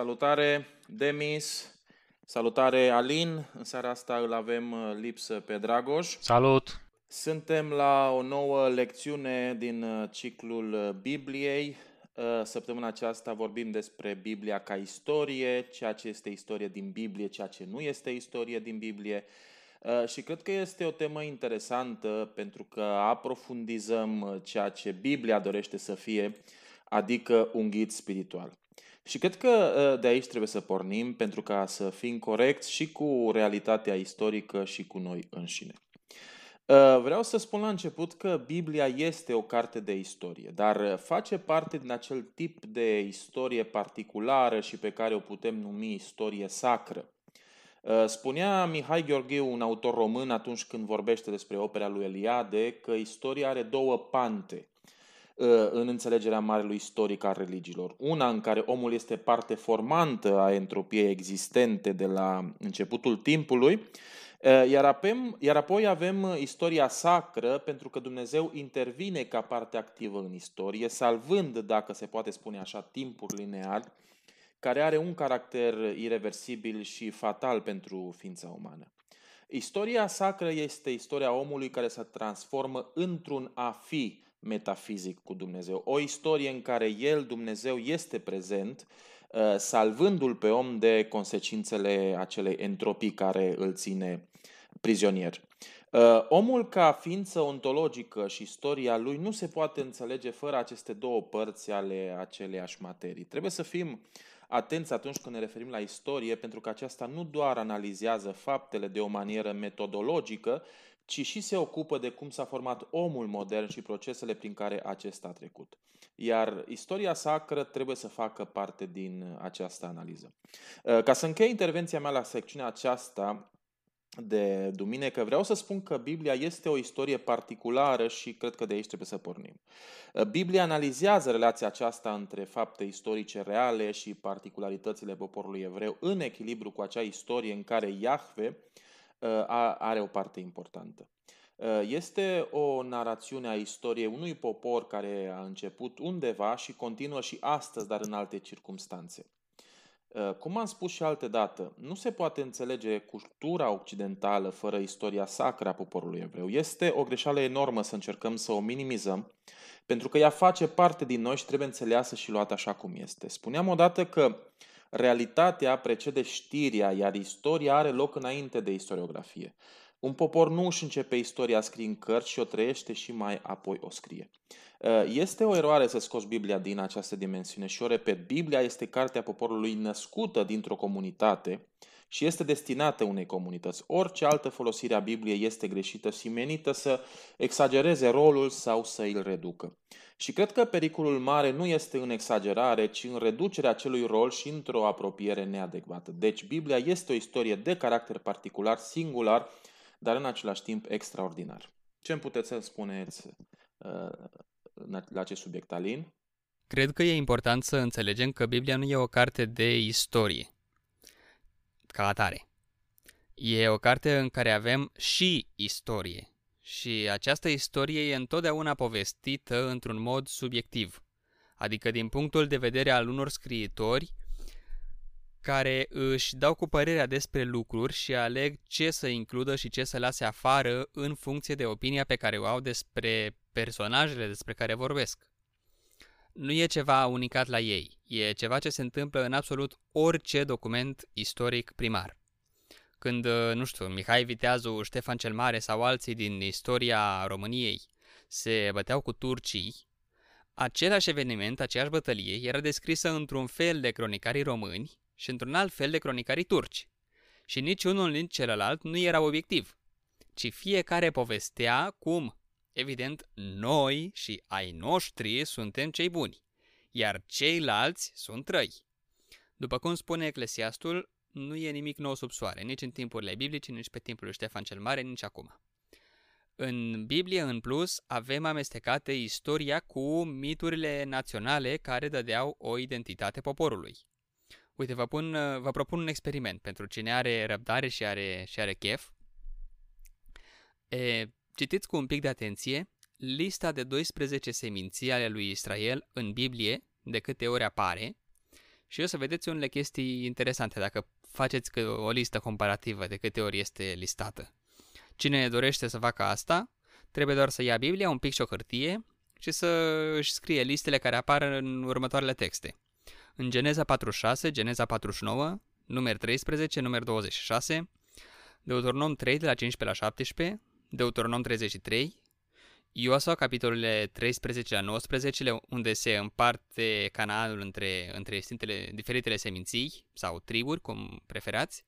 Salutare Demis, salutare Alin. În seara asta îl avem uh, lipsă pe Dragoș. Salut! Suntem la o nouă lecțiune din uh, ciclul uh, Bibliei. Săptămâna aceasta vorbim despre Biblia ca istorie, ceea ce este istorie din Biblie, ceea ce nu este istorie din Biblie. Și cred că este o temă interesantă pentru că aprofundizăm ceea ce Biblia dorește să fie, adică un ghid spiritual. Și cred că ă, de aici trebuie să pornim pentru ca să fim corecți și cu realitatea istorică și cu noi înșine. Ă, vreau să spun la început că Biblia este o carte de istorie, dar face parte din acel tip de istorie particulară și pe care o putem numi istorie sacră. Ă, spunea Mihai Gheorghiu, un autor român, atunci când vorbește despre opera lui Eliade, că istoria are două pante. Uh, în înțelegerea marelui istoric al religiilor. Una în care omul este parte formantă a entropiei existente de la începutul timpului, uh, iar, apem, iar apoi avem istoria sacră, pentru că Dumnezeu intervine ca parte activă în istorie, salvând, dacă se poate spune așa, timpul linear, care are un caracter irreversibil și fatal pentru ființa umană. Istoria sacră este istoria omului care se transformă într-un a fi, metafizic cu Dumnezeu. O istorie în care El, Dumnezeu, este prezent, uh, salvându-l pe om de consecințele acelei entropii care îl ține prizonier. Uh, omul ca ființă ontologică și istoria lui nu se poate înțelege fără aceste două părți ale aceleiași materii. Trebuie să fim atenți atunci când ne referim la istorie, pentru că aceasta nu doar analizează faptele de o manieră metodologică, ci și se ocupă de cum s-a format omul modern și procesele prin care acesta a trecut. Iar istoria sacră trebuie să facă parte din această analiză. Uh, ca să închei intervenția mea la secțiunea aceasta de duminică, vreau să spun că Biblia este o istorie particulară și cred că de aici trebuie să pornim. Uh, Biblia analizează relația aceasta între fapte istorice reale și particularitățile poporului evreu în echilibru cu acea istorie în care Iahve Uh, are o parte importantă. Uh, este o narațiune a istoriei unui popor care a început undeva și continuă și astăzi, dar în alte circumstanțe. Uh, cum am spus și alte dată, nu se poate înțelege cultura occidentală fără istoria sacră a poporului evreu. Este o greșeală enormă să încercăm să o minimizăm, pentru că ea face parte din noi și trebuie înțeleasă și luată așa cum este. Spuneam odată că Realitatea precede știrea, iar istoria are loc înainte de istoriografie. Un popor nu își începe istoria scriind cărți și o trăiește și mai apoi o scrie. Uh, este o eroare să scoți Biblia din această dimensiune și o repet, Biblia este cartea poporului născută dintr-o comunitate și este destinată unei comunități. Orice altă folosire a Bibliei este greșită și menită să exagereze rolul sau să îl reducă. Și cred că pericolul mare nu este în exagerare, ci în reducerea acelui rol și într-o apropiere neadecvată. Deci Biblia este o istorie de caracter particular, singular, dar în același timp extraordinar. Ce îmi puteți să spuneți uh, la acest subiect, Alin? Cred că e important să înțelegem că Biblia nu e o carte de istorie, ca atare. E o carte în care avem și istorie. Și această istorie e întotdeauna povestită într-un mod subiectiv, adică din punctul de vedere al unor scriitori care își dau cu părerea despre lucruri și aleg ce să includă și ce să lase afară în funcție de opinia pe care o au despre personajele despre care vorbesc. Nu e ceva unicat la ei, e ceva ce se întâmplă în absolut orice document istoric primar când, uh, nu știu, Mihai Viteazu, Ștefan cel Mare sau alții din istoria României se băteau cu turcii, același eveniment, aceeași bătălie, era descrisă într-un fel de cronicarii români și într-un alt fel de cronicarii turci. Și nici unul nici celălalt nu era obiectiv, ci fiecare povestea cum, evident, noi și ai noștri suntem cei buni, iar ceilalți sunt răi. După cum spune Eclesiastul, nu e nimic nou sub soare, nici în timpurile biblice, nici pe timpul lui Ștefan cel Mare, nici acum. În Biblie, în plus, avem amestecate istoria cu miturile naționale care dădeau o identitate poporului. Uite, vă, pun, vă propun un experiment pentru cine are răbdare și are, și are chef. E, citiți cu un pic de atenție lista de 12 seminții ale lui Israel în Biblie, de câte ori apare, Și o să vedeți unele chestii interesante dacă faceți o listă comparativă de câte ori este listată. Cine dorește să facă asta, trebuie doar să ia Biblia, un pic și o hârtie și să își scrie listele care apar în următoarele texte. În Geneza 46, Geneza 49, numer 13, numer 26, Deuteronom 3 de la 15 la 17, Deuteronom 33, Iosua, capitolele 13 la 19, unde se împarte Canaanul între, între stintele, diferitele seminții sau triburi, cum preferați.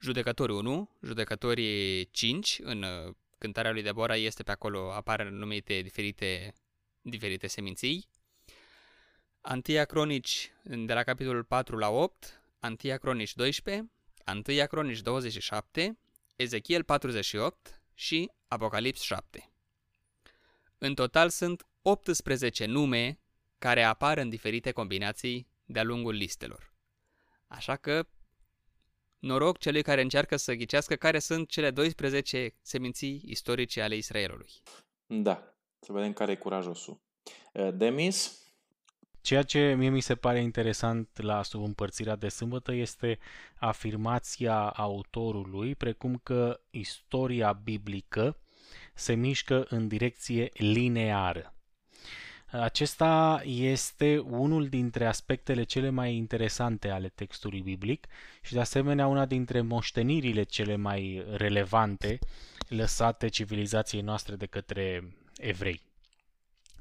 Judecători 1, judecătorii 5, în uh, cântarea lui Deborah este pe acolo, apar numite diferite, diferite seminții. Antia Cronici de la capitolul 4 la 8, Antia Cronici 12, Antia Cronici 27, Ezechiel 48 și Apocalips 7. În total sunt 18 nume care apar în diferite combinații de-a lungul listelor. Așa că, noroc celui care încearcă să ghicească care sunt cele 12 seminții istorice ale Israelului. Da, să vedem care e curajosul. Eh, Demis? Ceea ce mie mi se pare interesant la subîmpărțirea de sâmbătă este afirmația autorului, precum că istoria biblică se mișcă în direcție lineară. Acesta este unul dintre aspectele cele mai interesante ale textului biblic și de asemenea una dintre moștenirile cele mai relevante lăsate civilizației noastre de către evrei.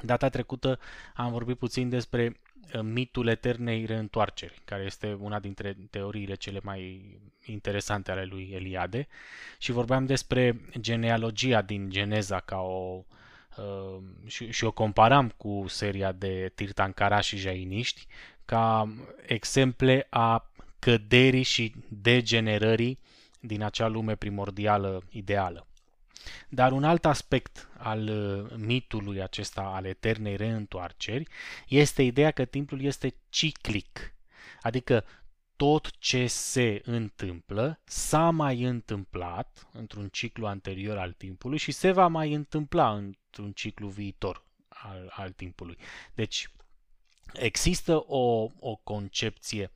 Data trecută am vorbit puțin despre uh, mitul eternei reîntoarceri, care este una dintre teoriile cele mai interesante ale lui Eliade și vorbeam despre genealogia din Geneza ca o uh, și, și o comparam cu seria de Tirtankara și Jainiști ca exemple a căderii și degenerării din acea lume primordială ideală. Dar un alt aspect al uh, mitului acesta al eternei reîntoarceri este ideea că timpul este ciclic. Adică tot ce se întâmplă s-a mai întâmplat într-un ciclu anterior al timpului și se va mai întâmpla într-un ciclu viitor al, al timpului. Deci există o, o concepție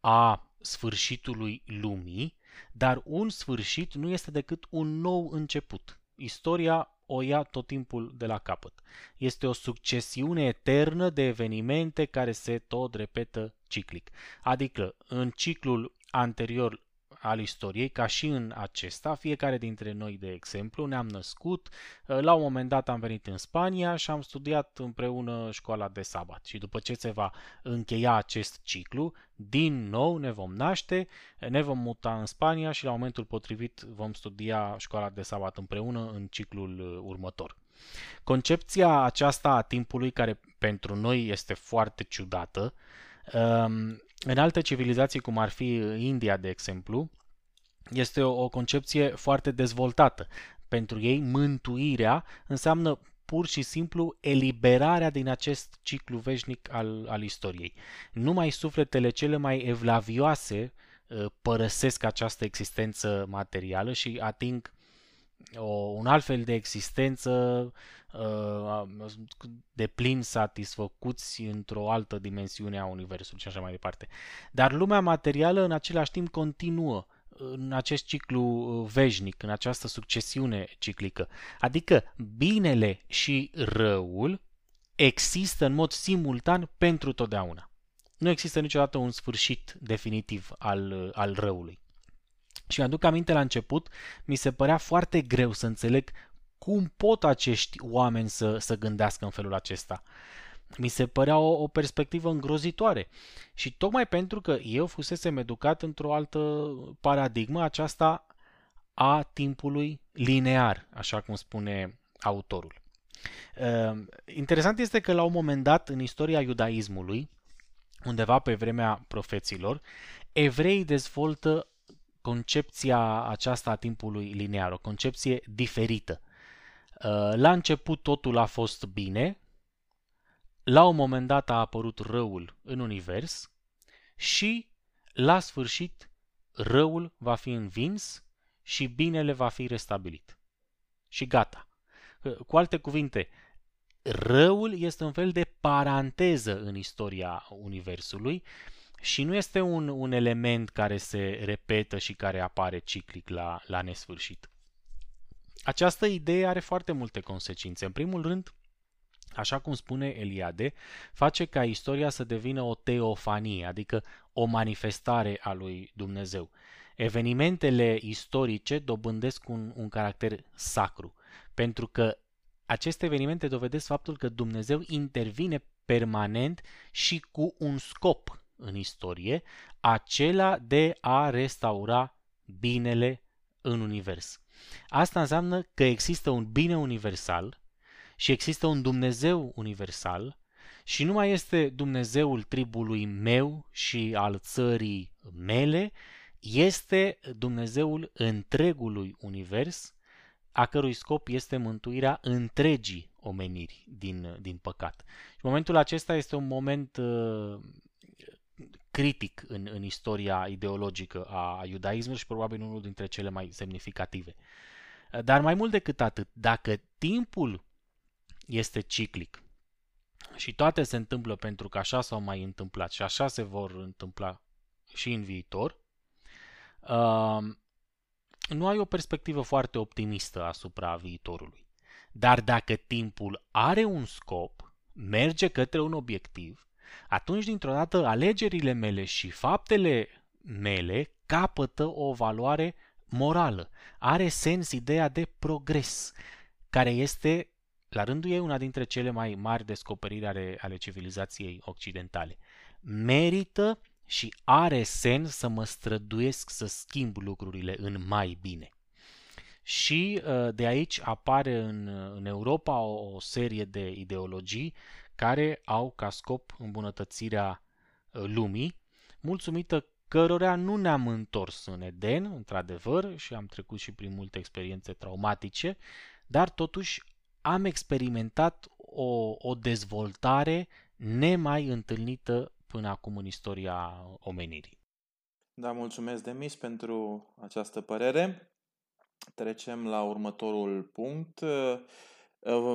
a sfârșitului lumii dar un sfârșit nu este decât un nou început. Istoria o ia tot timpul de la capăt. Este o succesiune eternă de evenimente care se tot repetă ciclic. Adică, în ciclul anterior al istoriei, ca și în acesta, fiecare dintre noi, de exemplu, ne-am născut, la un moment dat am venit în Spania și am studiat împreună școala de sabat. Și după ce se va încheia acest ciclu, din nou ne vom naște, ne vom muta în Spania și la momentul potrivit vom studia școala de sabat împreună în ciclul următor. Concepția aceasta a timpului, care pentru noi este foarte ciudată, um, în alte civilizații, cum ar fi India, de exemplu, este o, o concepție foarte dezvoltată. Pentru ei, mântuirea înseamnă pur și simplu eliberarea din acest ciclu veșnic al, al istoriei. Numai sufletele cele mai evlavioase uh, părăsesc această existență materială și ating o, un alt fel de existență uh, de plin satisfăcuți într-o altă dimensiune a Universului și așa mai departe. Dar lumea materială în același timp continuă în acest ciclu uh, veșnic, în această succesiune ciclică. Adică binele și răul există în mod simultan pentru totdeauna. Nu există niciodată un sfârșit definitiv al, uh, al răului. Și mi-aduc aminte la început, mi se părea foarte greu să înțeleg cum pot acești oameni să, să gândească în felul acesta. Mi se părea o, o perspectivă îngrozitoare. Și tocmai pentru că eu fusesem educat într-o altă paradigmă, aceasta a timpului linear, așa cum spune autorul. Uh, interesant este că la un moment dat în istoria iudaismului, undeva pe vremea profeților, evreii dezvoltă concepția aceasta a timpului linear, o concepție diferită. Uh, la început totul a fost bine, la un moment dat a apărut răul în univers și la sfârșit răul va fi învins și binele va fi restabilit. Și gata. Uh, cu alte cuvinte, răul este un fel de paranteză în istoria universului și nu este un, un element care se repetă și care apare ciclic la, la nesfârșit. Această idee are foarte multe consecințe. În primul rând, așa cum spune Eliade, face ca istoria să devină o teofanie, adică o manifestare a lui Dumnezeu. Evenimentele istorice dobândesc un, un caracter sacru, pentru că aceste evenimente dovedesc faptul că Dumnezeu intervine permanent și cu un scop în istorie, acela de a restaura binele în univers. Asta înseamnă că există un bine universal și există un Dumnezeu universal și nu mai este Dumnezeul tribului meu și al țării mele, este Dumnezeul întregului univers, a cărui scop este mântuirea întregii omeniri din, din păcat. Și momentul acesta este un moment uh, critic în, în istoria ideologică a iudaismului și probabil unul dintre cele mai semnificative. Dar mai mult decât atât, dacă timpul este ciclic și toate se întâmplă pentru că așa s-au mai întâmplat și așa se vor întâmpla și în viitor, uh, nu ai o perspectivă foarte optimistă asupra viitorului. Dar dacă timpul are un scop, merge către un obiectiv, atunci dintr-o dată alegerile mele și faptele mele capătă o valoare morală. Are sens ideea de progres, care este la rândul ei una dintre cele mai mari descoperiri ale, ale civilizației occidentale. Merită și are sens să mă străduiesc să schimb lucrurile în mai bine. Și uh, de aici apare în, în Europa o, o serie de ideologii care au ca scop îmbunătățirea uh, lumii, mulțumită cărora nu ne-am întors în Eden, într-adevăr, și am trecut și prin multe experiențe traumatice, dar totuși am experimentat o, o dezvoltare nemai întâlnită până acum în istoria omenirii. Da, mulțumesc, Demis, pentru această părere. Trecem la următorul punct.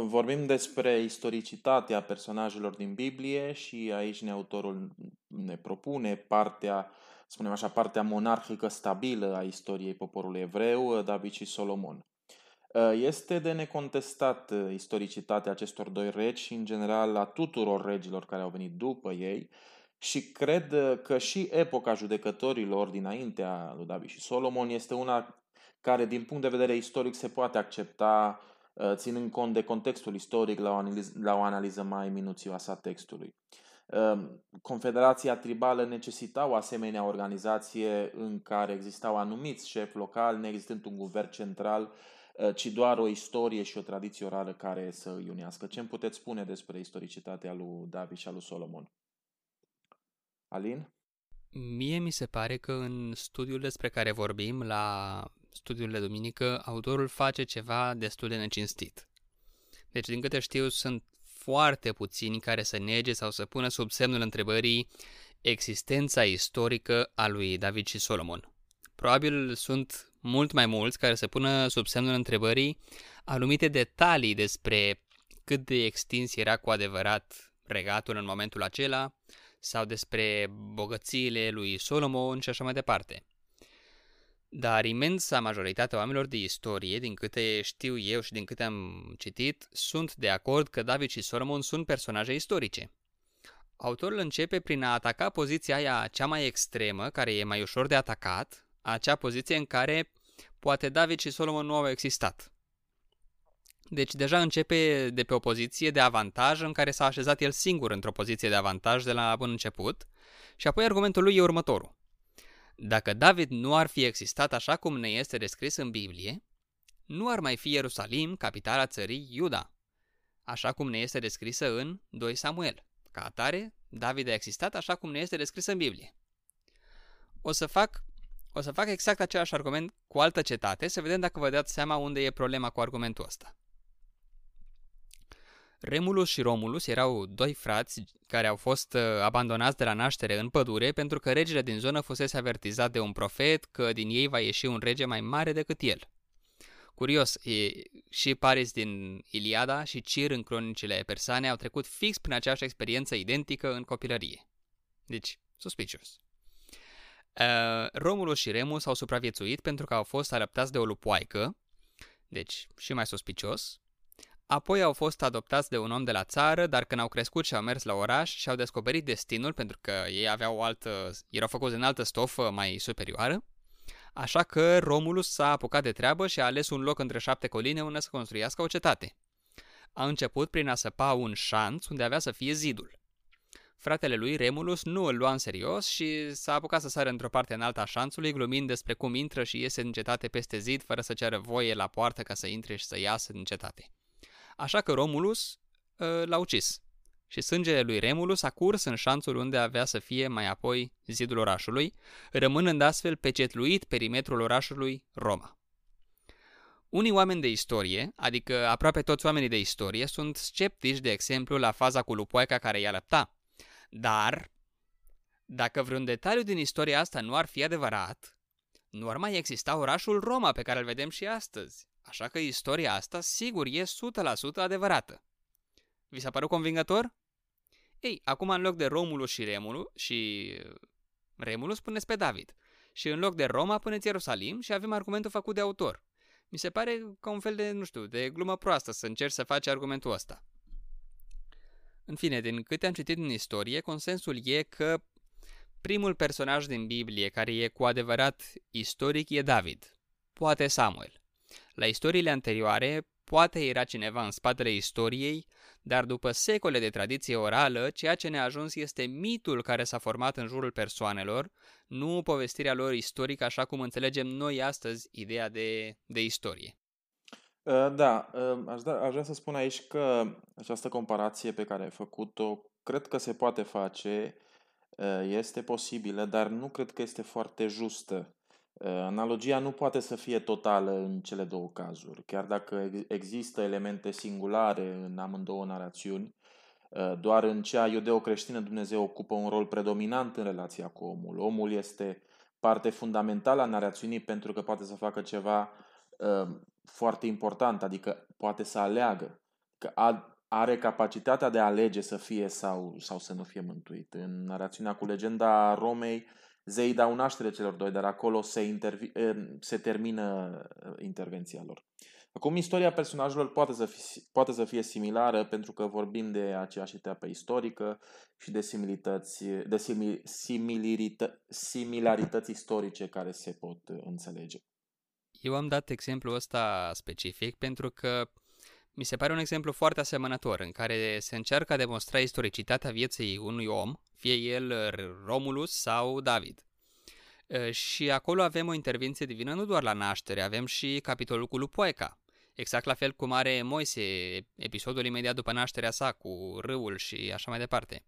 Vorbim despre istoricitatea personajelor din Biblie și aici ne autorul ne propune partea, spunem așa, partea monarhică stabilă a istoriei poporului evreu, David și Solomon. Este de necontestat istoricitatea acestor doi regi și, în general, a tuturor regilor care au venit după ei și cred că și epoca judecătorilor dinaintea lui David și Solomon este una care, din punct de vedere istoric, se poate accepta Uh, ținând cont de contextul istoric la o analiză, la o analiză mai minuțioasă a textului. Um, Confederația tribală necesita o asemenea organizație în care existau anumiți șefi locali, neexistând un guvern central, uh, ci doar o istorie și o tradiție orală care să îi unească. Ce îmi puteți spune despre istoricitatea lui David și a lui Solomon? Alin? Mie mi se pare că în studiul despre care vorbim la studiul duminică, autorul face ceva destul de necinstit. Deci, din câte știu, sunt foarte puțini care să nege sau să pună sub semnul întrebării existența istorică a lui David și Solomon. Probabil sunt mult mai mulți care să pună sub semnul întrebării anumite detalii despre cât de extins era cu adevărat regatul în momentul acela, sau despre bogățiile lui Solomon și așa mai departe. Dar imensa majoritatea oamenilor de istorie, din câte știu eu și din câte am citit, sunt de acord că David și Solomon sunt personaje istorice. Autorul începe prin a ataca poziția aia cea mai extremă, care e mai ușor de atacat, acea poziție în care poate David și Solomon nu au existat. Deci deja începe de pe o poziție de avantaj în care s-a așezat el singur într-o poziție de avantaj de la bun început și apoi argumentul lui e următorul. Dacă David nu ar fi existat așa cum ne este descris în Biblie, nu ar mai fi Ierusalim capitala țării Iuda, așa cum ne este descrisă în 2 Samuel. Ca atare, David a existat așa cum ne este descris în Biblie. O să fac o să fac exact același argument cu altă cetate, să vedem dacă vă dați seama unde e problema cu argumentul ăsta. Remulus și Romulus erau doi frați care au fost uh, abandonați de la naștere în pădure pentru că regele din zonă fusese avertizat de un profet că din ei va ieși un rege mai mare decât el. Curios, e, și Paris din Iliada și Cir în cronicile persane au trecut fix prin aceeași experiență identică în copilărie. Deci, Suspicious. Uh, Romulus și Remus au supraviețuit pentru că au fost alăptați de o lupoaică, deci și mai suspicios. Apoi au fost adoptați de un om de la țară, dar când au crescut și au mers la oraș și au descoperit destinul pentru că ei aveau o altă, erau făcuți în altă stofă mai superioară. Așa că Romulus s-a apucat de treabă și a ales un loc între șapte coline unde să construiască o cetate. A început prin a săpa un șanț unde avea să fie zidul. Fratele lui, Remulus, nu îl lua în serios și s-a apucat să sară într-o parte în alta a șanțului, glumind despre cum intră și iese în cetate peste zid, fără să ceară voie la poartă ca să intre și să iasă din cetate. Așa că Romulus uh, l-a ucis și sângele lui Remulus a curs în șanțul unde avea să fie mai apoi zidul orașului, rămânând astfel pecetluit perimetrul orașului Roma. Unii oameni de istorie, adică aproape toți oamenii de istorie, sunt sceptici, de exemplu, la faza cu lupoica care i-a lăpta. Dar, dacă vreun detaliu din istoria asta nu ar fi adevărat, nu ar mai exista orașul Roma pe care îl vedem și astăzi. Așa că istoria asta sigur e 100% adevărată. Vi s-a părut convingător? Ei, acum în loc de Romulus și Remulus și Remulus puneți pe David. Și în loc de Roma puneți Ierusalim și avem argumentul făcut de autor. Mi se pare ca un fel de, nu știu, de glumă proastă să încerci să faci argumentul ăsta. În fine, din câte am citit în istorie, consensul e că primul personaj din Biblie care e cu adevărat istoric e David, poate Samuel. La istoriile anterioare, poate era cineva în spatele istoriei, dar după secole de tradiție orală, ceea ce ne-a ajuns este mitul care s-a format în jurul persoanelor, nu povestirea lor istorică așa cum înțelegem noi astăzi ideea de, de istorie. Uh, da, uh, aș, da, aș vrea să spun aici că această comparație pe care ai făcut-o, cred că se poate face, uh, este posibilă, dar nu cred că este foarte justă. Analogia nu poate să fie totală în cele două cazuri, chiar dacă există elemente singulare în amândouă narațiuni, doar în cea iudeo-creștină Dumnezeu ocupă un rol predominant în relația cu omul. Omul este parte fundamentală a narațiunii pentru că poate să facă ceva foarte important, adică poate să aleagă, că are capacitatea de a alege să fie sau, sau să nu fie mântuit. În narațiunea cu legenda Romei, zeii dau naștere celor doi, dar acolo se, intervi, se termină intervenția lor. Acum, istoria personajelor poate să, fie, poate să fie similară pentru că vorbim de aceeași etapă istorică și de similități, de simil, similarită, similarități istorice care se pot înțelege. Eu am dat exemplul ăsta specific pentru că mi se pare un exemplu foarte asemănător în care se încearcă a demonstra istoricitatea vieții unui om, fie el Romulus sau David. Și acolo avem o intervenție divină nu doar la naștere, avem și capitolul cu Lupoeca. Exact la fel cum are Moise, episodul imediat după nașterea sa, cu râul și așa mai departe.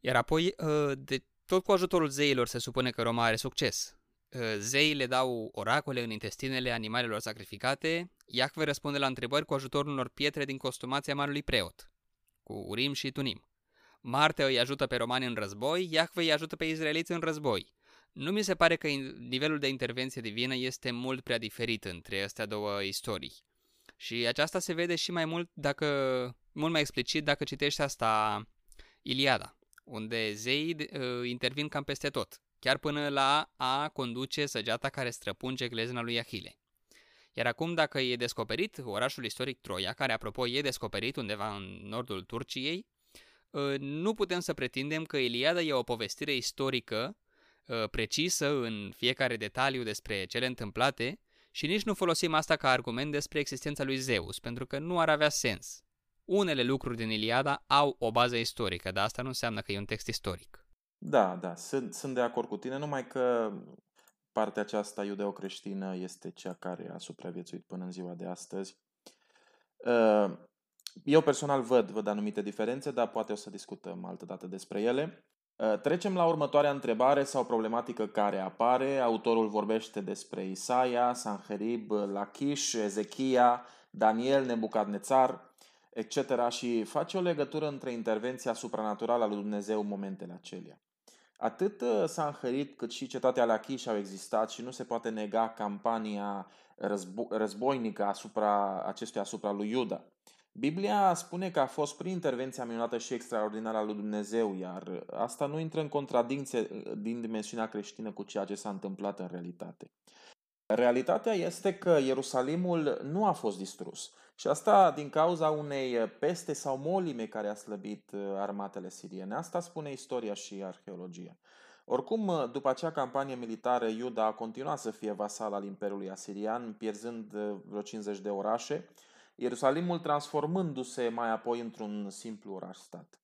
Iar apoi, de, tot cu ajutorul zeilor se supune că Roma are succes. Ă, zeii le dau oracole în intestinele animalelor sacrificate, Iacve răspunde la întrebări cu ajutorul unor pietre din costumația marului preot, cu Urim și Tunim. Marte îi ajută pe romani în război, Iacve îi ajută pe izraeliți în război. Nu mi se pare că nivelul de intervenție divină este mult prea diferit între astea două istorii. Și aceasta se vede și mai mult dacă, mult mai explicit dacă citești asta Iliada, unde zeii uh, intervin cam peste tot chiar până la a conduce săgeata care străpunge glezna lui Ahile. Iar acum, dacă e descoperit orașul istoric Troia, care apropo e descoperit undeva în nordul Turciei, ă, nu putem să pretindem că Iliada e o povestire istorică ă, precisă în fiecare detaliu despre cele întâmplate și nici nu folosim asta ca argument despre existența lui Zeus, pentru că nu ar avea sens. Unele lucruri din Iliada au o bază istorică, dar asta nu înseamnă că e un text istoric. Da, da, sunt, sunt de acord cu tine, numai că partea aceasta iudeo-creștină este cea care a supraviețuit până în ziua de astăzi. Uh, eu personal văd, văd anumite diferențe, dar poate o să discutăm altă dată despre ele. Uh, trecem la următoarea întrebare sau problematică care apare. Autorul vorbește despre Isaia, Sanherib, Lachish, Ezechia, Daniel, Nebucadnețar, etc. și face o legătură între intervenția supranaturală a lui Dumnezeu în momentele acelea. Atât uh, Sanherit cât și cetatea Lachish au existat și nu se poate nega campania războ- războinică asupra acestuia asupra lui Iuda. Biblia spune că a fost prin intervenția minunată și extraordinară a lui Dumnezeu, iar asta nu intră în contradicție din dimensiunea creștină cu ceea ce s-a întâmplat în realitate. Realitatea este că Ierusalimul nu a fost distrus și asta din cauza unei peste sau molime care a slăbit armatele siriene. Asta spune istoria și arheologia. Oricum, după acea campanie militară, Iuda a continuat să fie vasal al Imperiului Asirian, pierzând vreo 50 de orașe, Ierusalimul transformându-se mai apoi într-un simplu oraș-stat.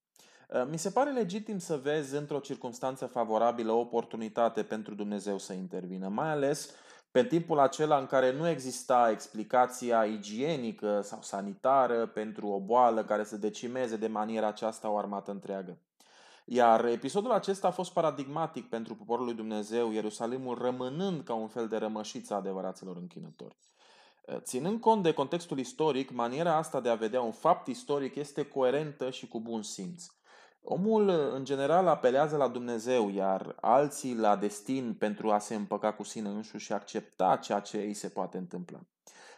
Uh, mi se pare legitim să vezi într-o circunstanță favorabilă o oportunitate pentru Dumnezeu să intervină, mai ales pe timpul acela în care nu exista explicația igienică sau sanitară pentru o boală care să decimeze de maniera aceasta o armată întreagă. Iar episodul acesta a fost paradigmatic pentru poporul lui Dumnezeu, Ierusalimul rămânând ca un fel de rămășiță a adevăraților închinători. Ținând cont de contextul istoric, maniera asta de a vedea un fapt istoric este coerentă și cu bun simț. Omul, în general, apelează la Dumnezeu, iar alții la destin pentru a se împăca cu sine însuși și accepta ceea ce îi se poate întâmpla.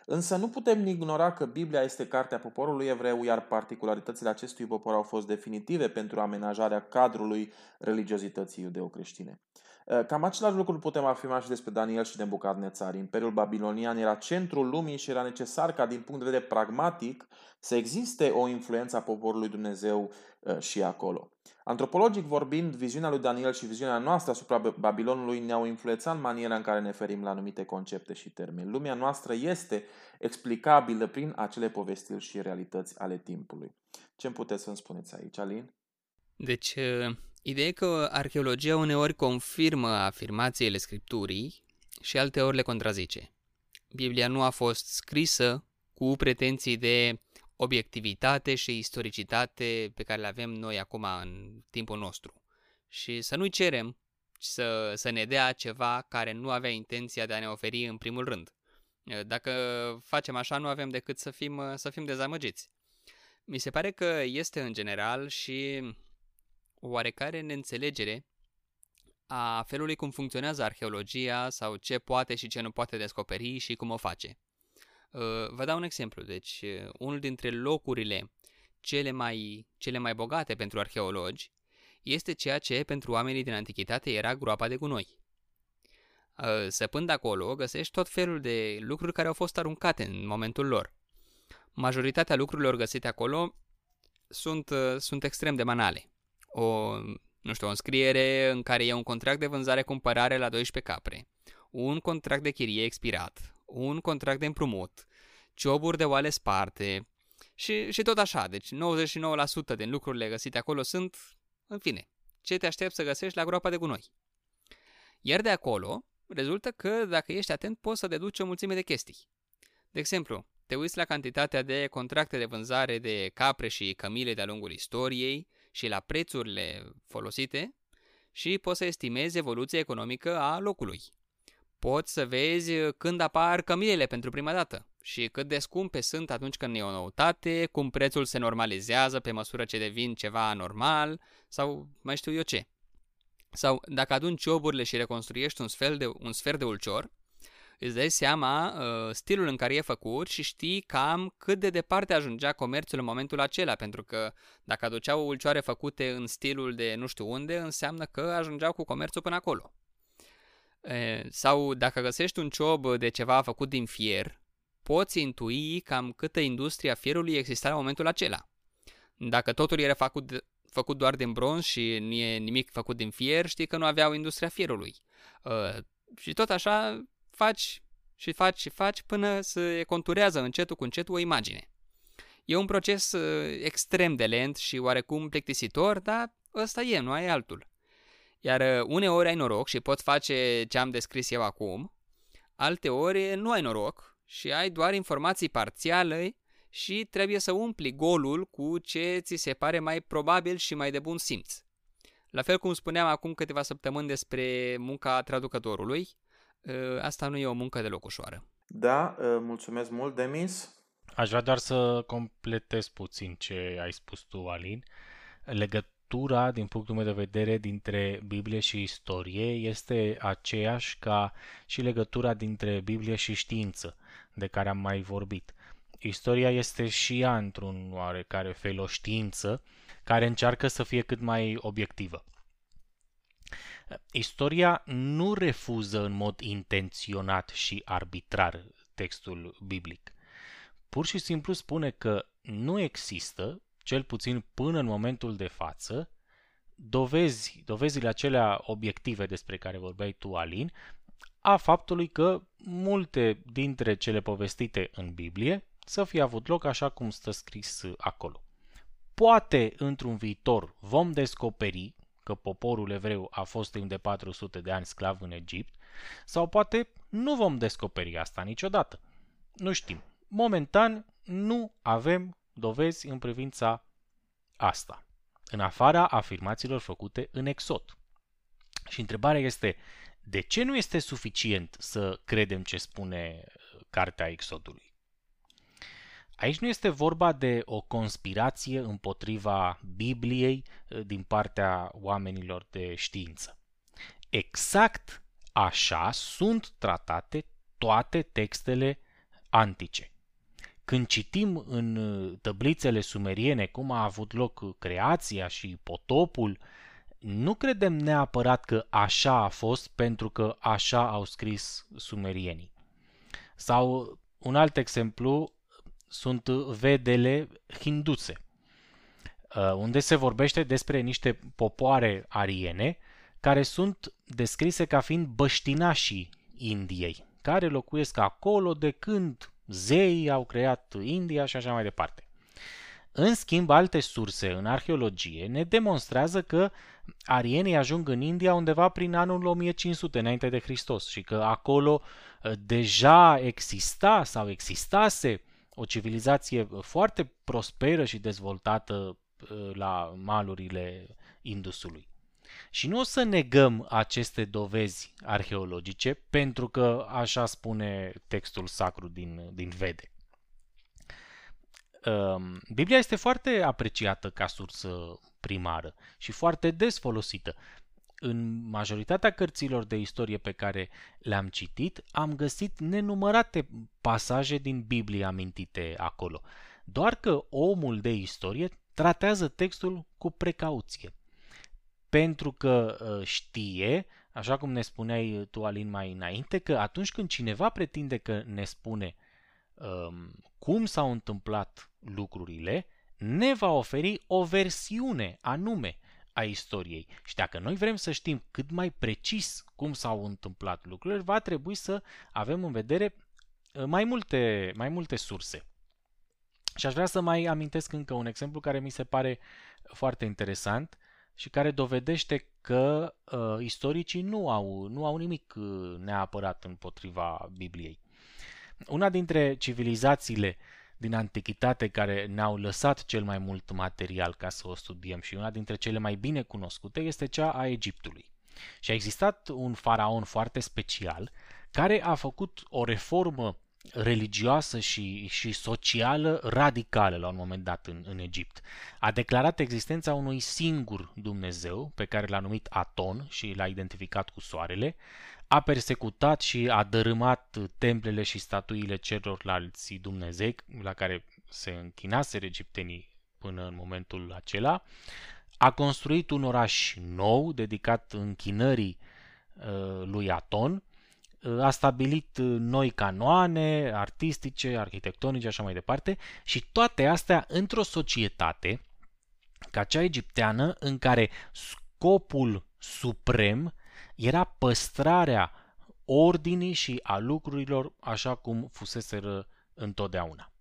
Însă nu putem ignora că Biblia este cartea poporului evreu, iar particularitățile acestui popor au fost definitive pentru amenajarea cadrului religiozității iudeo-creștine. Eh, cam același lucru putem afirma și despre Daniel și Nebucadnețar. Imperiul babilonian era centrul lumii și era necesar ca din punct de vedere pragmatic să existe o influență a poporului Dumnezeu eh, și acolo. Antropologic vorbind, viziunea lui Daniel și viziunea noastră asupra Babilonului ne-au influențat în maniera în care ne ferim la anumite concepte și termeni. Lumea noastră este explicabilă prin acele povestiri și realități ale timpului. Ce îmi puteți să-mi spuneți aici, Alin? Deci, eh, Ideea e că arheologia uneori confirmă afirmațiile scripturii și alteori le contrazice. Biblia nu a fost scrisă cu pretenții de obiectivitate și istoricitate pe care le avem noi acum în timpul nostru. Și să nu-i cerem să, să ne dea ceva care nu avea intenția de a ne oferi în primul rând. Dacă facem așa, nu avem decât să fim, să fim dezamăgiți. Mi se pare că este în general și o oarecare neînțelegere a felului cum funcționează arheologia sau ce poate și ce nu poate descoperi și cum o face. Uh, vă dau un exemplu. Deci, uh, unul dintre locurile cele mai, cele mai bogate pentru arheologi este ceea ce pentru oamenii din antichitate era groapa de gunoi. Uh, săpând acolo, găsești tot felul de lucruri care au fost aruncate în momentul lor. Majoritatea lucrurilor găsite acolo sunt, sunt extrem de banale o, nu știu, o înscriere în care e un contract de vânzare-cumpărare la 12 capre, un contract de chirie expirat, un contract de împrumut, cioburi de oale sparte și, și tot așa. Deci 99% din lucrurile găsite acolo sunt, în fine, ce te aștepți să găsești la groapa de gunoi. Iar de acolo, rezultă că dacă ești atent poți să deduci o mulțime de chestii. De exemplu, te uiți la cantitatea de contracte de vânzare de capre și cămile de-a lungul istoriei, și la prețurile folosite și poți să estimezi evoluția economică a locului. Poți să vezi când apar cămilele pentru prima dată și cât de scumpe sunt atunci când e o noutate, cum prețul se normalizează pe măsură ce devin ceva anormal sau mai știu eu ce. Sau dacă aduni cioburile și reconstruiești un sfert de, un sfert de ulcior, îți dai seama uh, stilul în care e făcut și știi cam cât de departe ajungea comerțul în momentul acela, pentru că dacă aduceau ulcioare făcute în stilul de nu știu unde, înseamnă că ajungeau cu comerțul până acolo. E, sau dacă găsești un ciob de ceva făcut din fier, poți intui cam câtă industria fierului exista la momentul acela. Dacă totul era făcut, de, făcut doar din bronz și nu e nimic făcut din fier, știi că nu aveau industria fierului. Uh, și tot așa faci și faci și faci până se conturează încetul cu încetul o imagine. E un proces uh, extrem de lent și oarecum plictisitor, dar ăsta e, nu ai altul. Iar uh, uneori ai noroc și poți face ce am descris eu acum, alte ori nu ai noroc și ai doar informații parțiale și trebuie să umpli golul cu ce ți se pare mai probabil și mai de bun simț. La fel cum spuneam acum câteva săptămâni despre munca traducătorului, Ă, asta nu e o muncă deloc ușoară. Da, ă, mulțumesc mult, Demis. Aș vrea doar să completez puțin ce ai spus tu, Alin. Legătura, din punctul meu de vedere, dintre Biblie și istorie este aceeași ca și legătura dintre Biblie și știință, de care am mai vorbit. istoria este și ea într-un oarecare fel o știință care încearcă să fie cât mai obiectivă. Istoria nu refuză în mod intenționat și arbitrar textul biblic. Pur și simplu spune că nu există, cel puțin până în momentul de față, dovezi, dovezile acelea obiective despre care vorbeai tu, Alin, a faptului că multe dintre cele povestite în Biblie să fie avut loc așa cum stă scris acolo. Poate într-un viitor vom descoperi că poporul evreu a fost timp de 400 de ani sclav în Egipt, sau poate nu vom descoperi asta niciodată. Nu știm. Momentan nu avem dovezi în privința asta, în afara afirmațiilor făcute în Exod. Și întrebarea este, de ce nu este suficient să credem ce spune Cartea Exodului? Aici nu este vorba de o conspirație împotriva Bibliei eh, din partea oamenilor de știință. Exact așa sunt tratate toate textele antice. Când citim în eh, tăblițele sumeriene cum a avut loc creația și potopul, nu credem neapărat că așa a fost pentru că așa au scris sumerienii. Sau un alt exemplu, sunt vedele hinduțe, uh, unde se vorbește despre niște popoare ariene care sunt descrise ca fiind băștinașii Indiei, care locuiesc acolo de când zeii au creat India și așa mai departe. În schimb, alte surse în arheologie ne demonstrează că arienii ajung în India undeva prin anul 1500 înainte de Hristos și că acolo uh, deja exista sau existase o civilizație foarte prosperă și dezvoltată uh, la malurile Indusului. Și nu o să negăm aceste dovezi arheologice, pentru că așa spune textul sacru din, din Vede. Um, Biblia este foarte apreciată ca sursă primară și foarte des folosită în majoritatea cărților de istorie pe care le-am citit, am găsit nenumărate pasaje din Biblie amintite acolo. Doar că omul de istorie tratează textul cu precauție. Pentru că ă, știe, așa cum ne spuneai tu, Alin, mai înainte, că atunci când cineva pretinde că ne spune um, cum s-au întâmplat lucrurile, ne va oferi o versiune anume a istoriei. Și dacă noi vrem să știm cât mai precis cum s-au întâmplat lucrurile, va trebui să avem în vedere uh, mai multe, mai multe surse. Și aș vrea să mai amintesc încă un exemplu care mi se pare foarte interesant și care dovedește că uh, istoricii nu au, nu au nimic uh, neapărat împotriva Bibliei. Una dintre civilizațiile uh, din antichitate care ne-au lăsat cel mai mult material ca să o studiem și una dintre cele mai bine cunoscute este cea a Egiptului. Și a existat un faraon foarte special care a făcut o reformă religioasă și, și socială radicală la un moment dat în, în Egipt. A declarat existența unui singur Dumnezeu pe care l-a numit Aton și l-a identificat cu soarele, a persecutat și a dărâmat templele și statuile celorlalți Dumnezei la care se închinase egiptenii până în momentul acela, a construit un oraș nou dedicat închinării uh, lui Aton, uh, a stabilit noi canoane artistice, arhitectonice, așa mai departe, și toate astea într-o societate ca cea egipteană în care scopul suprem era păstrarea ordinii și a lucrurilor așa cum fuseseră întotdeauna.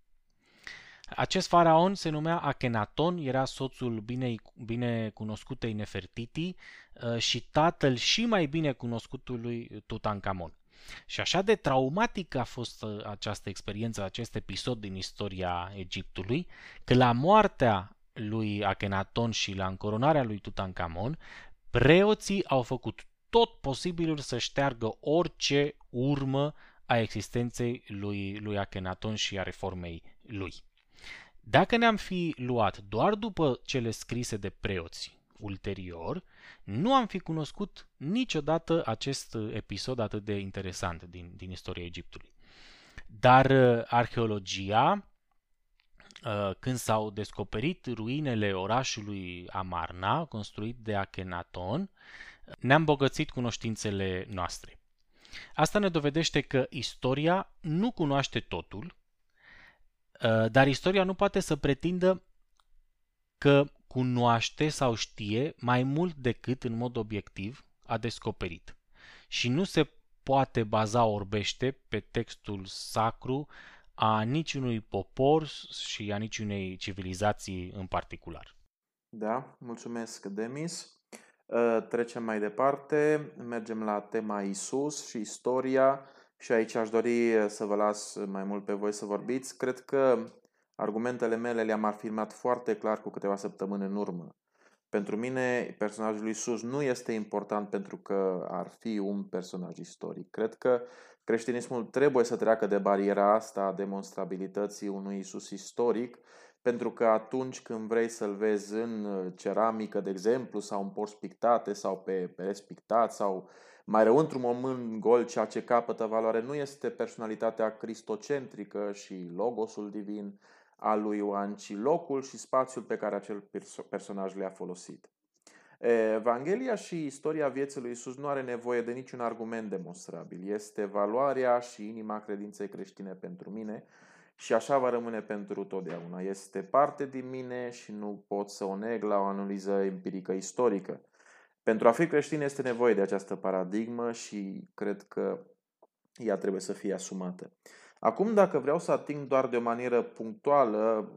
Acest faraon se numea Akhenaton, era soțul bine, bine cunoscutei Nefertiti uh, și tatăl și mai bine cunoscutului Tutankamon. Și așa de traumatică a fost uh, această experiență, acest episod din istoria Egiptului, că la moartea lui Akhenaton și la încoronarea lui Tutankamon, preoții au făcut tot posibilul să șteargă orice urmă a existenței lui, lui Akhenaton și a reformei lui. Dacă ne-am fi luat doar după cele scrise de preoți ulterior, nu am fi cunoscut niciodată acest episod atât de interesant din, din istoria Egiptului. Dar uh, arheologia când s-au descoperit ruinele orașului Amarna, construit de Akhenaton, ne-am bogățit cunoștințele noastre. Asta ne dovedește că istoria nu cunoaște totul, dar istoria nu poate să pretindă că cunoaște sau știe mai mult decât în mod obiectiv a descoperit. Și nu se poate baza orbește pe textul sacru a niciunui popor și a niciunei civilizații în particular. Da, mulțumesc, Demis. Ă, trecem mai departe, mergem la tema Isus și istoria și aici aș dori să vă las mai mult pe voi să vorbiți. Cred că argumentele mele le-am afirmat foarte clar cu câteva săptămâni în urmă. Pentru mine, personajul lui Isus nu este important pentru că ar fi un personaj istoric. Cred că creștinismul trebuie să treacă de bariera asta a demonstrabilității unui Isus istoric, pentru că atunci când vrei să-l vezi în ceramică, de exemplu, sau în porți pictate, sau pe pereți pictați, sau mai rău într-un moment gol, ceea ce capătă valoare nu este personalitatea cristocentrică și logosul divin, al lui Ioan, ci locul și spațiul pe care acel personaj le-a folosit. Evanghelia și istoria vieții lui Isus nu are nevoie de niciun argument demonstrabil. Este valoarea și inima credinței creștine pentru mine și așa va rămâne pentru totdeauna. Este parte din mine și nu pot să o neg la o analiză empirică istorică. Pentru a fi creștin este nevoie de această paradigmă și cred că ea trebuie să fie asumată. Acum, dacă vreau să ating doar de o manieră punctuală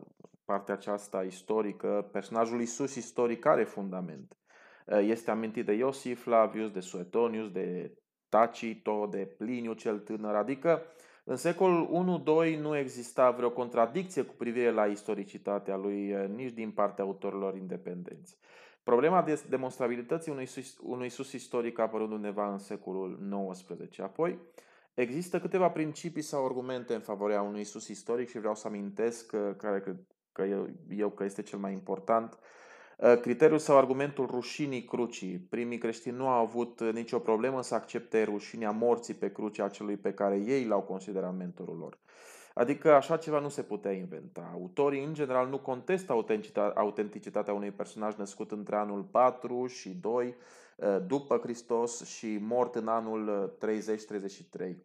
partea aceasta istorică, personajul Isus istoric are fundament. Este amintit de Iosif Flavius, de Suetonius, de Tacito, de Pliniu cel tânăr, adică în secolul 1-2 nu exista vreo contradicție cu privire la istoricitatea lui nici din partea autorilor independenți. Problema de demonstrabilității unui Isus, unui Isus istoric a apărut undeva în secolul XIX. Apoi, Există câteva principii sau argumente în favoarea unui Isus istoric și vreau să amintesc că, care cred că eu, eu că este cel mai important. Uh, criteriul sau argumentul rușinii crucii. Primii creștini nu au avut nicio problemă să accepte rușinea morții pe cruce a celui pe care ei l-au considerat mentorul lor. Adică așa ceva nu se putea inventa. Autorii în general nu contestă autenticitatea unui personaj născut între anul 4 și 2 Uh, după Hristos și mort în anul 30-33. Uh,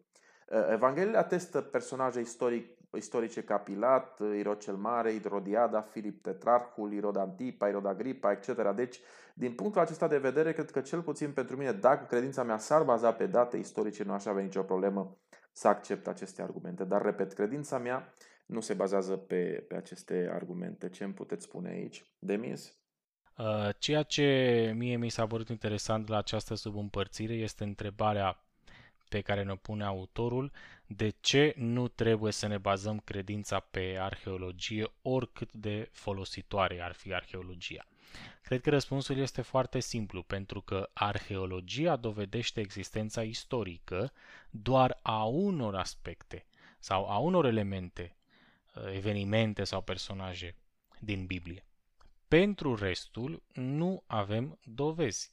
uh, Evangheliile atestă personaje istoric, istorice ca Pilat, Irod cel Mare, Irodiada, Filip Tetrarhul, Irod Antipa, Irod Agripa, etc. Deci, din punctul acesta de vedere, cred că cel puțin pentru mine, dacă credința mea s-ar baza pe date istorice, nu aș avea nicio problemă să accept aceste argumente. Dar, repet, credința mea nu se bazează pe, pe aceste argumente. Ce îmi puteți spune aici? Demis? Uh, ceea ce mie mi s-a părut interesant la această subîmpărțire este întrebarea pe care ne pune autorul, de ce nu trebuie să ne bazăm credința pe arheologie oricât de folositoare ar fi arheologia? Cred că răspunsul este foarte simplu, pentru că arheologia dovedește existența istorică doar a unor aspecte sau a unor elemente, uh, evenimente sau personaje din Biblie. Pentru restul nu avem dovezi.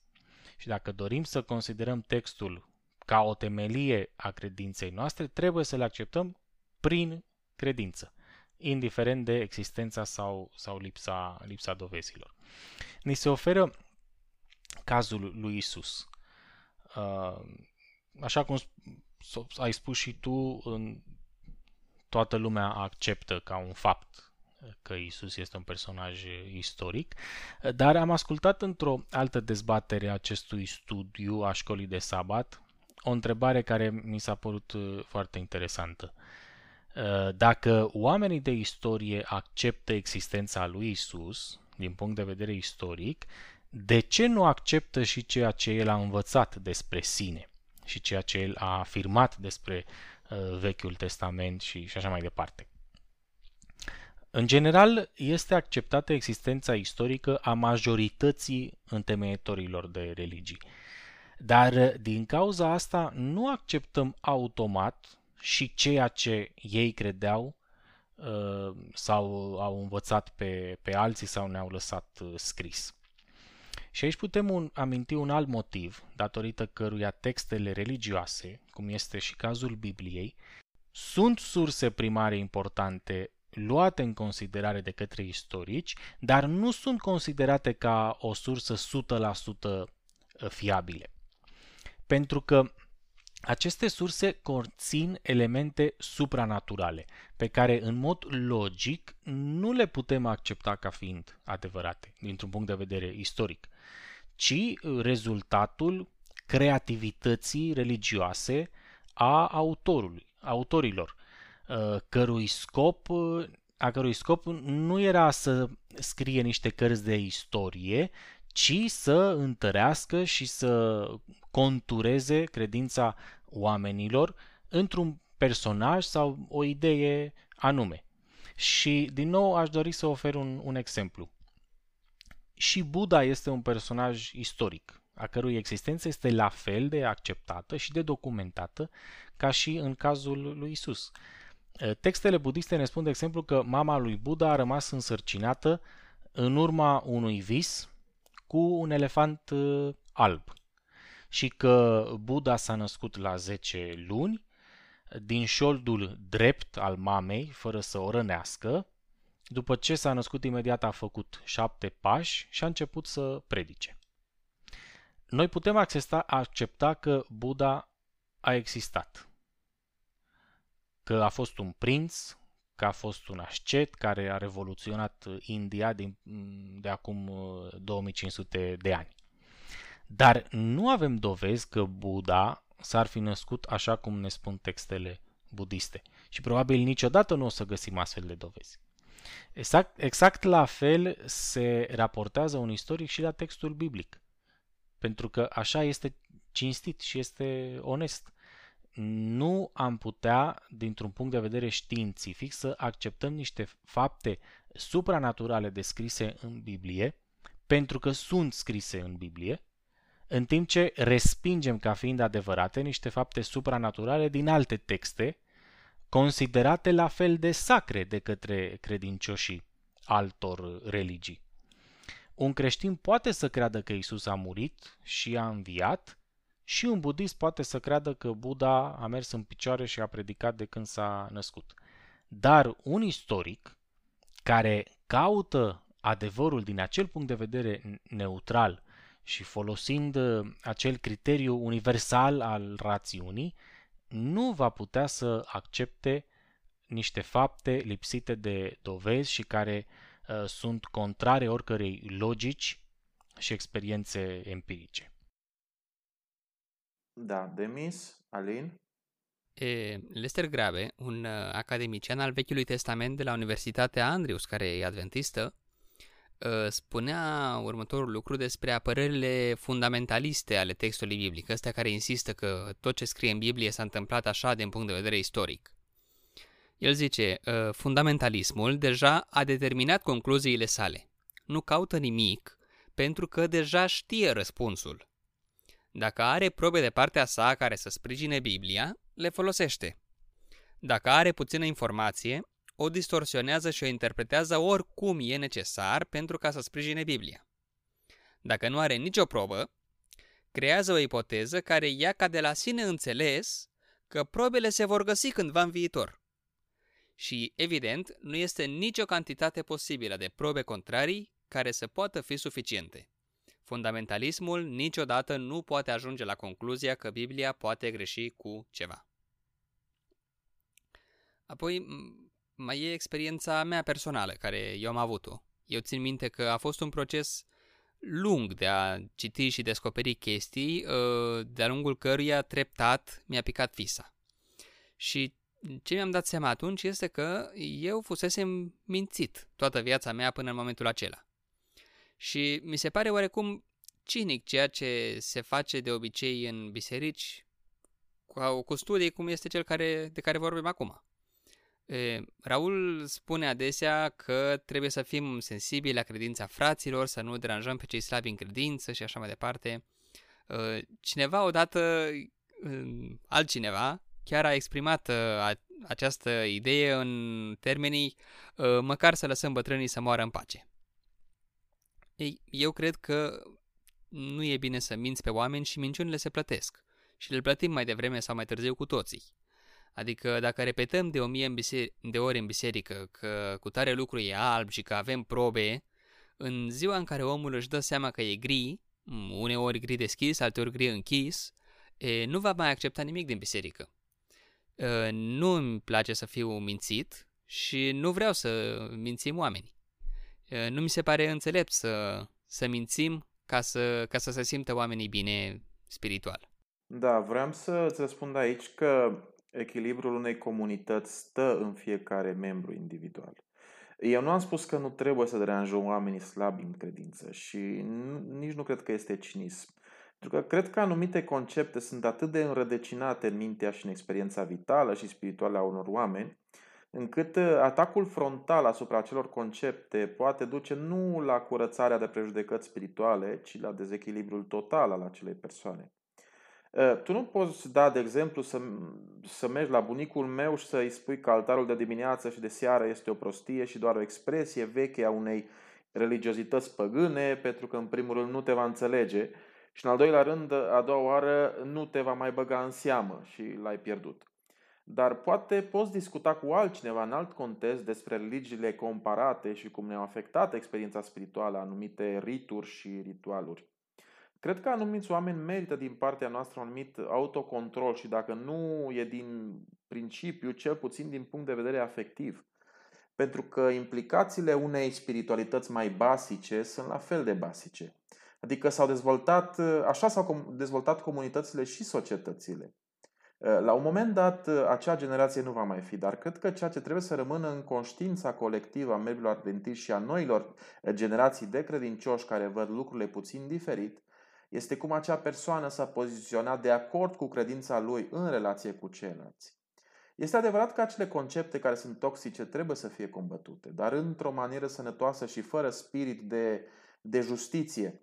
Și dacă dorim să considerăm textul ca o temelie a credinței noastre, trebuie să le acceptăm prin credință, indiferent de existența sau, sau lipsa, lipsa dovezilor. Ni se oferă cazul lui Isus. Uh, așa cum ai spus și tu, toată lumea acceptă ca un fapt că Isus este un personaj istoric, dar am ascultat într-o altă dezbatere a acestui studiu a școlii de sabat o întrebare care mi s-a părut uh, foarte interesantă. Uh, dacă oamenii de istorie acceptă existența lui Isus, din punct de vedere istoric, de ce nu acceptă și ceea ce el a învățat despre sine și ceea ce el a afirmat despre uh, Vechiul Testament și, și așa mai departe? În general, este acceptată existența istorică a majorității întemeietorilor de religii. Dar din cauza asta nu acceptăm automat și ceea ce ei credeau uh, sau au învățat pe, pe alții sau ne-au lăsat uh, scris. Și aici putem un, aminti un alt motiv, datorită căruia textele religioase, cum este și cazul Bibliei, sunt surse primare importante luate în considerare de către istorici, dar nu sunt considerate ca o sursă 100% fiabile. Pentru că aceste surse conțin elemente supranaturale, pe care în mod logic nu le putem accepta ca fiind adevărate, dintr-un punct de vedere istoric, ci rezultatul creativității religioase a autorului, autorilor, uh, cărui scop, a cărui scop nu era să scrie niște cărți de istorie, ci să întărească și să contureze credința oamenilor într-un personaj sau o idee anume. Și, din nou, aș dori să ofer un, un exemplu. Și Buddha este un personaj istoric, a cărui existență este la fel de acceptată și de documentată ca și în cazul lui Isus. Textele budiste ne spun, de exemplu, că mama lui Buddha a rămas însărcinată în urma unui vis cu un elefant alb și că Buddha s-a născut la 10 luni din șoldul drept al mamei, fără să o rănească. După ce s-a născut, imediat a făcut șapte pași și a început să predice. Noi putem accepta, accepta că Buddha a existat, că a fost un prinț, că a fost un ascet care a revoluționat India din, de acum 2500 de ani. Dar nu avem dovezi că Buddha s-ar fi născut așa cum ne spun textele budiste. Și probabil niciodată nu o să găsim astfel de dovezi. Exact, exact la fel se raportează un istoric și la textul biblic. Pentru că așa este cinstit și este onest. Nu am putea, dintr-un punct de vedere științific, să acceptăm niște fapte supranaturale descrise în Biblie, pentru că sunt scrise în Biblie, în timp ce respingem ca fiind adevărate niște fapte supranaturale din alte texte, considerate la fel de sacre de către credincioșii altor religii. Un creștin poate să creadă că Isus a murit și a înviat, și un budist poate să creadă că Buddha a mers în picioare și a predicat de când s-a născut. Dar un istoric care caută adevărul din acel punct de vedere neutral și folosind uh, acel criteriu universal al rațiunii, nu va putea să accepte niște fapte lipsite de dovezi și care uh, sunt contrare oricărei logici și experiențe empirice. Da, Demis, Alin? E, Lester Grabe, un uh, academician al Vechiului Testament de la Universitatea Andrews, care e adventistă, Uh, spunea următorul lucru despre apărările fundamentaliste ale textului biblic, astea care insistă că tot ce scrie în Biblie s-a întâmplat așa din punct de vedere istoric. El zice, uh, fundamentalismul deja a determinat concluziile sale. Nu caută nimic pentru că deja știe răspunsul. Dacă are probe de partea sa care să sprijine Biblia, le folosește. Dacă are puțină informație, o distorsionează și o interpretează oricum e necesar pentru ca să sprijine Biblia. Dacă nu are nicio probă, creează o ipoteză care ia ca de la sine înțeles că probele se vor găsi cândva în viitor. Și, evident, nu este nicio cantitate posibilă de probe contrarii care să poată fi suficiente. Fundamentalismul niciodată nu poate ajunge la concluzia că Biblia poate greși cu ceva. Apoi, mai e experiența mea personală, care eu am avut-o. Eu țin minte că a fost un proces lung de a citi și descoperi chestii, uh, de-a lungul căruia treptat mi-a picat visa. Și ce mi-am dat seama atunci este că eu fusesem mințit toată viața mea până în momentul acela. Și mi se pare oarecum cinic ceea ce se face de obicei în biserici cu, cu studii cum este cel care, de care vorbim acum. Raul spune adesea că trebuie să fim sensibili la credința fraților, să nu deranjăm pe cei slabi în credință și așa mai departe. Cineva odată, altcineva, chiar a exprimat această idee în termenii măcar să lăsăm bătrânii să moară în pace. Ei, eu cred că nu e bine să minți pe oameni și minciunile se plătesc și le plătim mai devreme sau mai târziu cu toții. Adică dacă repetăm de o mie în biserică, de ori în biserică că cu tare lucru e alb și că avem probe, în ziua în care omul își dă seama că e gri, uneori gri deschis, alteori gri închis, e, nu va mai accepta nimic din biserică. E, nu îmi place să fiu mințit și nu vreau să mințim oamenii. E, nu mi se pare înțelept să, să mințim ca să, ca să se simtă oamenii bine spiritual. Da, vreau să îți răspund aici că echilibrul unei comunități stă în fiecare membru individual. Eu nu am spus că nu trebuie să deranjăm oamenii slabi în credință și nici nu cred că este cinism. Pentru că cred că anumite concepte sunt atât de înrădăcinate în mintea și în experiența vitală și spirituală a unor oameni, încât uh, atacul frontal asupra acelor concepte poate duce nu la curățarea de prejudecăți spirituale, ci la dezechilibrul total al acelei persoane. Uh, tu nu poți da, de exemplu, să, să mergi la bunicul meu și să-i spui că altarul de dimineață și de seară este o prostie și doar o expresie veche a unei religiozități păgâne, pentru că în primul rând nu te va înțelege și în al doilea rând, a doua oară, nu te va mai băga în seamă și l-ai pierdut. Dar poate poți discuta cu altcineva în alt context despre religiile comparate și cum ne-au afectat experiența spirituală anumite rituri și ritualuri. Cred că anumiți oameni merită din partea noastră un anumit autocontrol și dacă nu e din principiu, cel puțin din punct de vedere afectiv. Pentru că implicațiile unei spiritualități mai basice sunt la fel de basice. Adică s-au dezvoltat, așa s-au dezvoltat comunitățile și societățile. La un moment dat, acea generație nu va mai fi, dar cred că ceea ce trebuie să rămână în conștiința colectivă a membrilor adventiști și a noilor generații de credincioși care văd lucrurile puțin diferit, este cum acea persoană s-a poziționat de acord cu credința lui în relație cu ceilalți. Este adevărat că acele concepte care sunt toxice trebuie să fie combătute, dar într-o manieră sănătoasă și fără spirit de, de justiție.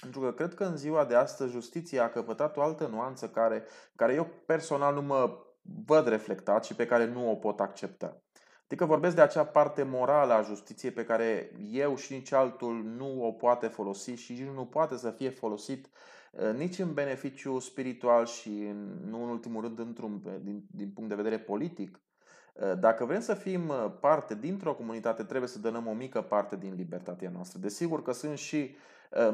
Pentru că cred că în ziua de astăzi justiția a căpătat o altă nuanță care, care eu personal nu mă văd reflectat și pe care nu o pot accepta. Adică vorbesc de acea parte morală a justiției pe care eu și nici altul nu o poate folosi și nici nu poate să fie folosit uh, nici în beneficiu spiritual și nu în ultimul rând într-un, din, din punct de vedere politic. Uh, dacă vrem să fim uh, parte dintr-o comunitate, trebuie să dăm o mică parte din libertatea noastră. Desigur că sunt și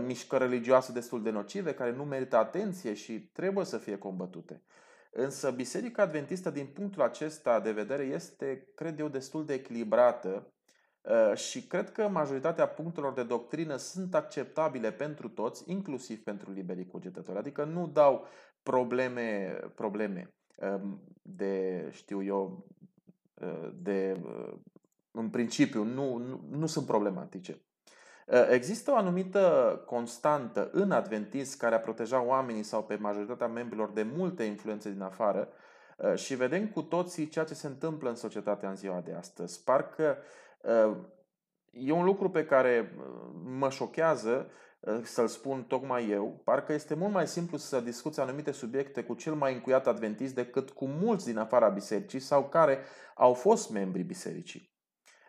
mișcări religioase destul de nocive care nu merită atenție și trebuie să fie combătute. Însă Biserica Adventistă, din punctul acesta de vedere, este, cred eu, destul de echilibrată uh, și cred că majoritatea punctelor de doctrină sunt acceptabile pentru toți, inclusiv pentru liberii cugetători. Adică nu dau probleme, probleme um, de, știu eu, uh, de, uh, în principiu, nu, nu, nu sunt problematice. Ă, există o anumită constantă în adventism care a proteja oamenii sau pe majoritatea membrilor de multe influențe din afară ă, și vedem cu toții ceea ce se întâmplă în societatea în ziua de astăzi. Parcă ă, e un lucru pe care mă șochează să-l spun tocmai eu, parcă este mult mai simplu să discuți anumite subiecte cu cel mai încuiat adventist decât cu mulți din afara bisericii sau care au fost membri bisericii.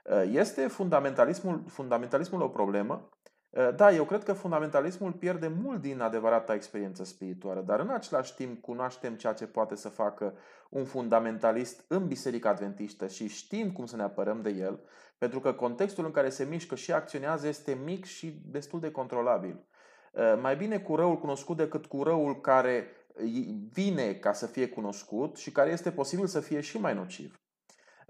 Uh, este fundamentalismul, fundamentalismul o problemă? Uh, da, eu cred că fundamentalismul pierde mult din adevărata experiență spirituală, dar în același timp cunoaștem ceea ce poate să facă un fundamentalist în Biserica Adventistă și știm cum să ne apărăm de el, pentru că contextul în care se mișcă și acționează este mic și destul de controlabil. Uh, mai bine cu răul cunoscut decât cu răul care vine ca să fie cunoscut și care este posibil să fie și mai nociv.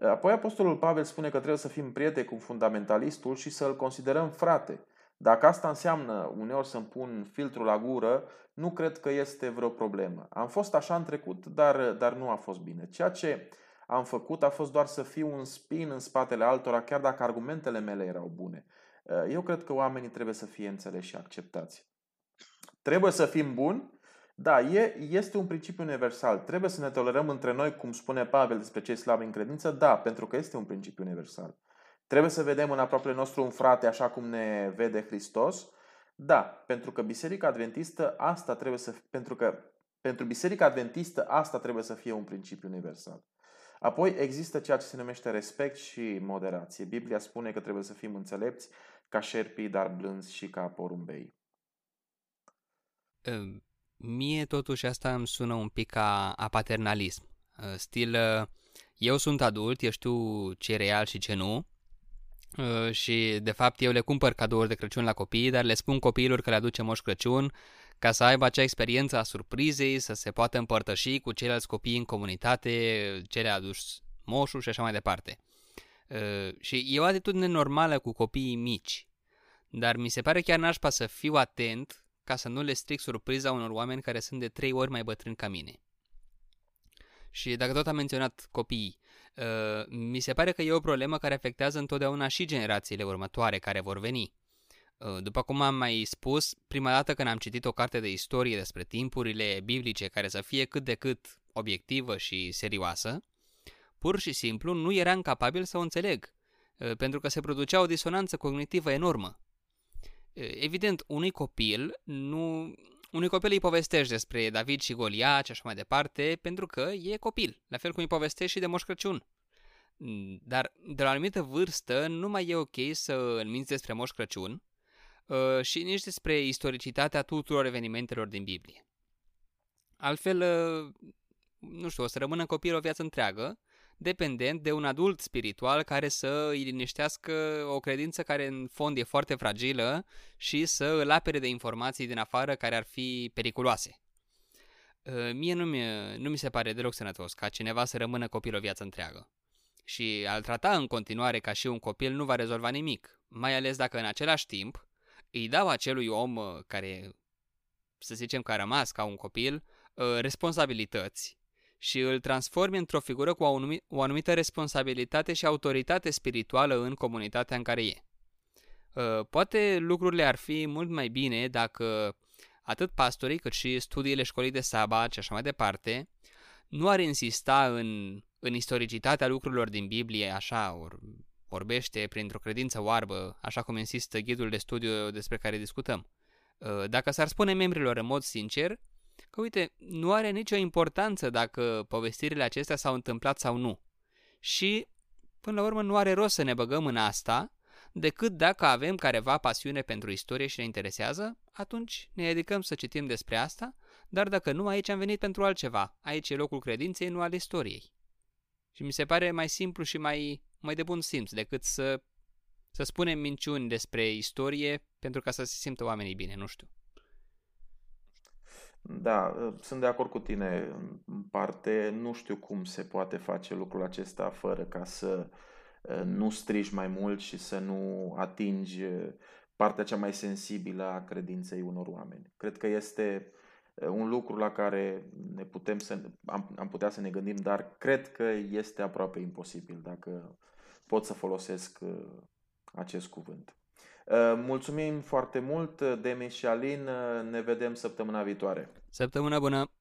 Apoi Apostolul Pavel spune că trebuie să fim prieteni cu fundamentalistul și să-l considerăm frate. Dacă asta înseamnă uneori să-mi pun filtrul la gură, nu cred că este vreo problemă. Am fost așa în trecut, dar, dar nu a fost bine. Ceea ce am făcut a fost doar să fiu un spin în spatele altora, chiar dacă argumentele mele erau bune. Eu cred că oamenii trebuie să fie înțeleși și acceptați. Trebuie să fim buni, da, e, este un principiu universal. Trebuie să ne tolerăm între noi, cum spune Pavel despre cei slabi în credință? Da, pentru că este un principiu universal. Trebuie să vedem în aproapele nostru un frate așa cum ne vede Hristos? Da, pentru că Biserica Adventistă asta trebuie să pentru că pentru Biserica Adventistă asta trebuie să fie un principiu universal. Apoi există ceea ce se numește respect și moderație. Biblia spune că trebuie să fim înțelepți ca șerpii, dar blânzi și ca porumbei. Mie totuși asta îmi sună un pic ca a paternalism. Stil, eu sunt adult, eu știu ce e real și ce nu, și de fapt eu le cumpăr cadouri de Crăciun la copii, dar le spun copiilor că le aduce Moș Crăciun ca să aibă acea experiență a surprizei, să se poată împărtăși cu ceilalți copii în comunitate, ce le-a adus moșul și așa mai departe. Uh, și e o atitudine normală cu copiii mici, dar mi se pare chiar nașpa să fiu atent ca să nu le stric surpriza unor oameni care sunt de trei ori mai bătrâni ca mine. Și dacă tot am menționat copiii, uh, mi se pare că e o problemă care afectează întotdeauna și generațiile următoare care vor veni. Uh, după cum am mai spus, prima dată când am citit o carte de istorie despre timpurile biblice care să fie cât de cât obiectivă și serioasă, pur și simplu nu eram capabil să o înțeleg, uh, pentru că se producea o disonanță cognitivă enormă. Uh, evident, unui copil nu... Unui copil îi povestești despre David și Goliat și așa mai departe, pentru că e copil, la fel cum îi povestești și de Moș Crăciun. Mm, dar de la o anumită vârstă nu mai e ok să îl minți despre Moș Crăciun, Uh, și nici despre istoricitatea tuturor evenimentelor din Biblie. Altfel, uh, nu știu, o să rămână copil o viață întreagă, dependent de un adult spiritual care să îi liniștească o credință care în fond e foarte fragilă și să îl apere de informații din afară care ar fi periculoase. Uh, mie nu mi, nu mi se pare deloc sănătos ca cineva să rămână copil o viață întreagă. Și al trata în continuare ca și un copil nu va rezolva nimic, mai ales dacă în același timp îi dau acelui om uh, care, să zicem că a rămas ca un copil, uh, responsabilități și îl transformi într-o figură cu o anumită responsabilitate și autoritate spirituală în comunitatea în care e. Uh, poate lucrurile ar fi mult mai bine dacă atât pastorii cât și studiile școlii de sabat și așa mai departe nu ar insista în, în istoricitatea lucrurilor din Biblie, așa, or, orbește printr-o credință oarbă, așa cum insistă ghidul de studiu despre care discutăm. Uh, dacă s-ar spune membrilor în mod sincer că, uite, nu are nicio importanță dacă povestirile acestea s-au întâmplat sau nu. Și, până la urmă, nu are rost să ne băgăm în asta, decât dacă avem careva pasiune pentru istorie și ne interesează, atunci ne dedicăm să citim despre asta, dar dacă nu, aici am venit pentru altceva. Aici e locul credinței, nu al istoriei. Și mi se pare mai simplu și mai mai de bun simț decât să, să spunem minciuni despre istorie pentru ca să se simtă oamenii bine, nu știu. Da, sunt de acord cu tine în parte. Nu știu cum se poate face lucrul acesta fără ca să uh, nu strigi mai mult și să nu atingi uh, partea cea mai sensibilă a credinței unor oameni. Cred că este uh, un lucru la care ne putem să, am, am putea să ne gândim, dar cred că este aproape imposibil dacă pot să folosesc uh, acest cuvânt. Uh, mulțumim foarte mult, Demis și Alin. Uh, ne vedem săptămâna viitoare. Săptămâna bună!